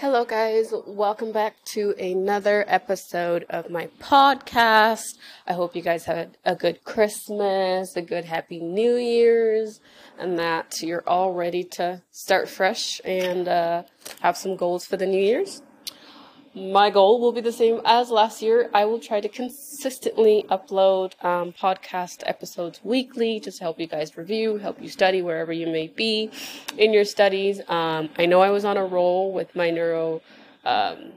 Hello, guys. Welcome back to another episode of my podcast. I hope you guys had a good Christmas, a good Happy New Year's, and that you're all ready to start fresh and uh, have some goals for the New Year's. My goal will be the same as last year. I will try to upload um, podcast episodes weekly just to help you guys review, help you study wherever you may be in your studies. Um, I know I was on a roll with my neuro um,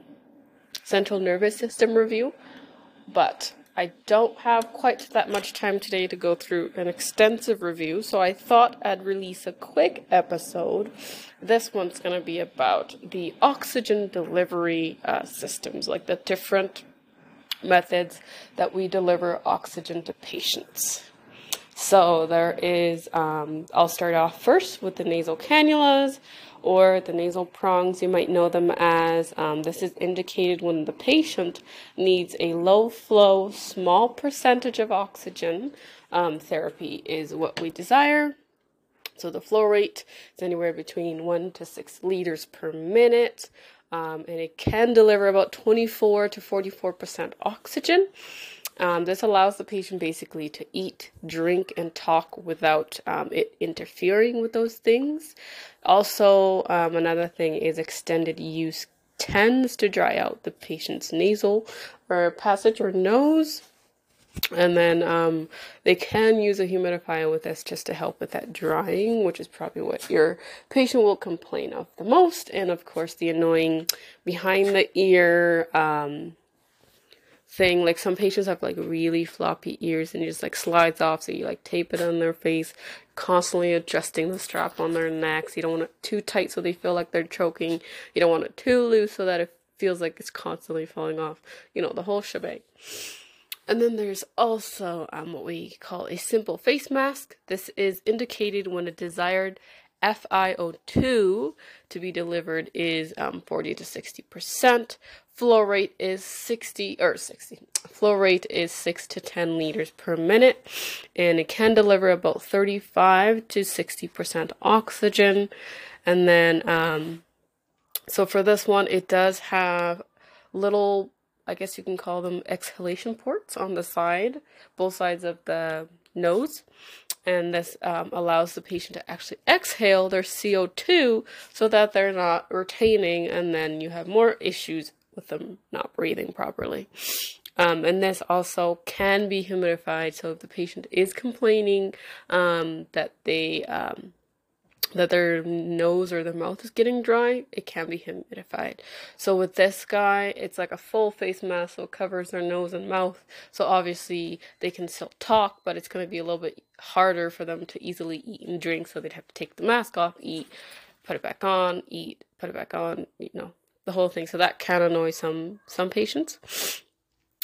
central nervous system review, but I don't have quite that much time today to go through an extensive review, so I thought I'd release a quick episode. This one's going to be about the oxygen delivery uh, systems, like the different methods that we deliver oxygen to patients. So there is, um, I'll start off first with the nasal cannulas or the nasal prongs. You might know them as um, this is indicated when the patient needs a low flow, small percentage of oxygen. Um, therapy is what we desire. So the flow rate is anywhere between 1 to 6 liters per minute. Um, and it can deliver about 24 to 44% oxygen. Um, this allows the patient basically to eat, drink, and talk without um, it interfering with those things. Also, um, another thing is extended use tends to dry out the patient's nasal or passage or nose. And then um, they can use a humidifier with this just to help with that drying, which is probably what your patient will complain of the most. And of course, the annoying behind the ear um, thing. Like some patients have like really floppy ears and it just like slides off. So you like tape it on their face, constantly adjusting the strap on their necks. You don't want it too tight so they feel like they're choking. You don't want it too loose so that it feels like it's constantly falling off. You know, the whole shebang. And then there's also um, what we call a simple face mask. This is indicated when a desired FiO2 to be delivered is um, 40 to 60 percent. Flow rate is 60 or 60. Flow rate is 6 to 10 liters per minute, and it can deliver about 35 to 60 percent oxygen. And then, um, so for this one, it does have little, I guess you can call them exhalation ports on the side, both sides of the nose and this um, allows the patient to actually exhale their CO2 so that they're not retaining, and then you have more issues with them not breathing properly. Um, and this also can be humidified. So if the patient is complaining um, that they um, that their nose or their mouth is getting dry, it can be humidified. So with this guy, it's like a full face mask, so it covers their nose and mouth. So obviously they can still talk, but it's going to be a little bit harder for them to easily eat and drink. So they'd have to take the mask off, eat, put it back on, eat, put it back on, you know, the whole thing. So that can annoy some some patients.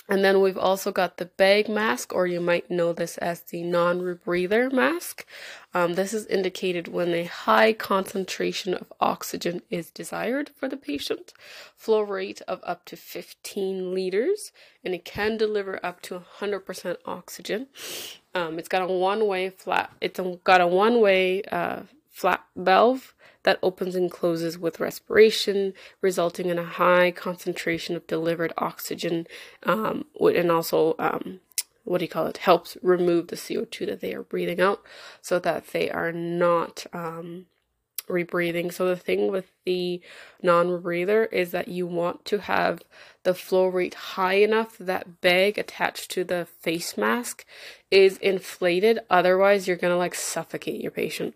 And then we've also got the bag mask, or you might know this as the non rebreather mask. Um, this is indicated when a high concentration of oxygen is desired for the patient, flow rate of up to 15 liters, and it can deliver up to 100% oxygen. Um, it's got a one way flap, it's got a one way uh, flap valve that opens and closes with respiration, resulting in a high concentration of delivered oxygen, um, and also um, what do you call it? Helps remove the CO2 that they are breathing out, so that they are not um, rebreathing. So the thing with the non-rebreather is that you want to have the flow rate high enough that bag attached to the face mask is inflated. Otherwise, you're gonna like suffocate your patient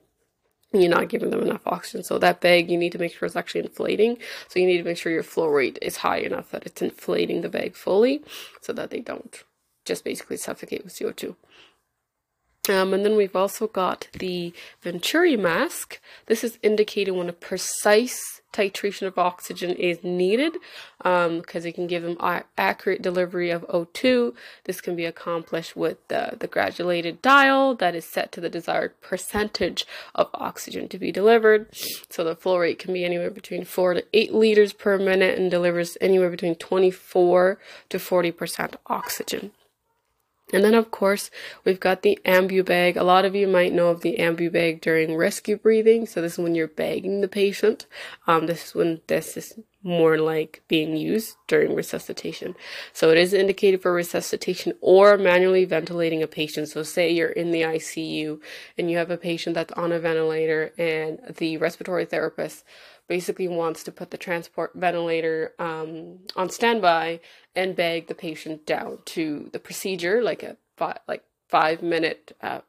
you're not giving them enough oxygen. So that bag, you need to make sure it's actually inflating. So you need to make sure your flow rate is high enough that it's inflating the bag fully so that they don't just basically suffocate with CO2. Um, and then we've also got the Venturi mask. This is indicated when a precise titration of oxygen is needed because um, it can give them accurate delivery of O2. This can be accomplished with the, the graduated dial that is set to the desired percentage of oxygen to be delivered. So the flow rate can be anywhere between 4 to 8 liters per minute and delivers anywhere between 24 to 40% oxygen. And then, of course, we've got the ambu bag. A lot of you might know of the ambu bag during rescue breathing. So this is when you're bagging the patient. Um, this is when this is more like being used during resuscitation. So it is indicated for resuscitation or manually ventilating a patient. So say you're in the ICU and you have a patient that's on a ventilator and the respiratory therapist basically wants to put the transport ventilator um, on standby and bag the patient down to the procedure, like a five, like five minute uh,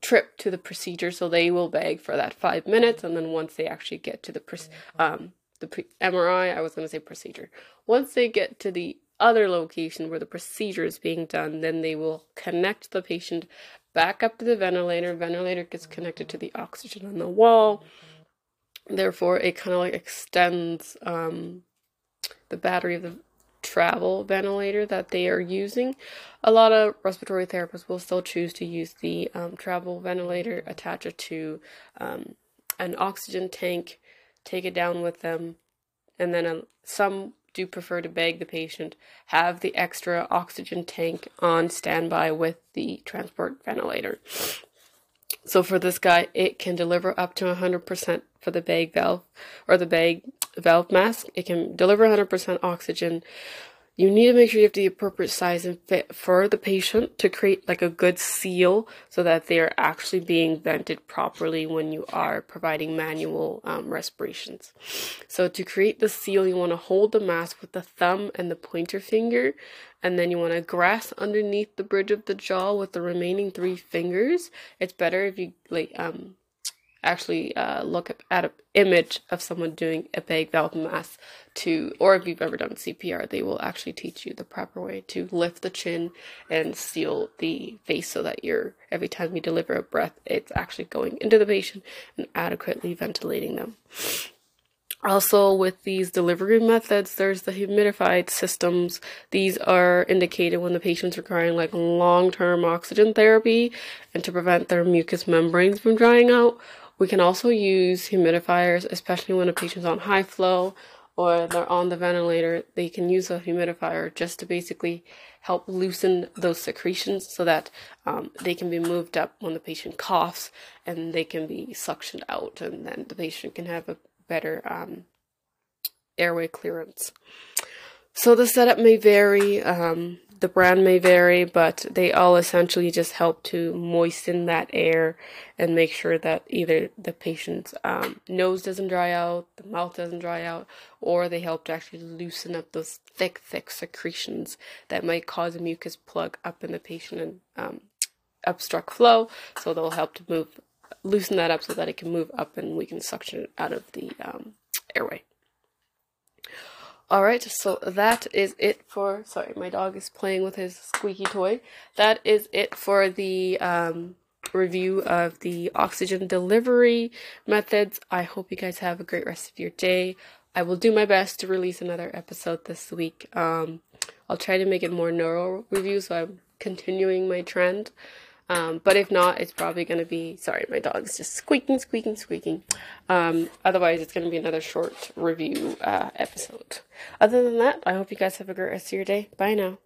trip to the procedure. So they will bag for that five minutes, and then once they actually get to the um, the pre- MRI, I was going to say procedure. Once they get to the other location where the procedure is being done, then they will connect the patient back up to the ventilator. Ventilator gets connected to the oxygen on the wall. Therefore, it kind of like extends um, the battery of the travel ventilator that they are using. A lot of respiratory therapists will still choose to use the um, travel ventilator, attach it to um, an oxygen tank, take it down with them, and then uh, some do prefer to bag the patient, have the extra oxygen tank on standby with the transport ventilator. So for this guy, it can deliver up to 100% for the bag valve or the bag valve mask. It can deliver 100% oxygen. You need to make sure you have the appropriate size and fit for the patient to create like a good seal so that they are actually being vented properly when you are providing manual um, respirations. So to create the seal, you want to hold the mask with the thumb and the pointer finger and then you want to grasp underneath the bridge of the jaw with the remaining three fingers. It's better if you like um actually uh, look at an image of someone doing a bag valve mask to, or if you've ever done CPR, they will actually teach you the proper way to lift the chin and seal the face so that you're every time you deliver a breath, it's actually going into the patient and adequately ventilating them. Also, with these delivery methods, there's the humidified systems. These are indicated when the patient's requiring like long term oxygen therapy and to prevent their mucous membranes from drying out. We can also use humidifiers, especially when a patient's on high flow or they're on the ventilator. They can use a humidifier just to basically help loosen those secretions so that um, they can be moved up when the patient coughs and they can be suctioned out, and then the patient can have a better um, airway clearance. So the setup may vary, um, the brand may vary, but they all essentially just help to moisten that air and make sure that either the patient's um, nose doesn't dry out, the mouth doesn't dry out, or they help to actually loosen up those thick, thick secretions that might cause a mucus plug up in the patient and um, obstruct flow. So they'll help to move loosen that up so that it can move up and we can suction it out of the um, airway. Alright, so that is it for. Sorry, my dog is playing with his squeaky toy. That is it for the um, review of the oxygen delivery methods. I hope you guys have a great rest of your day. I will do my best to release another episode this week. Um, I'll try to make it more neuro review, so I'm continuing my trend. Um, but if not, it's probably going to be, sorry, my dog's just squeaking, squeaking, squeaking. Um, otherwise, it's going to be another short review uh, episode. Other than that, I hope you guys have a great rest of your day. Bye now.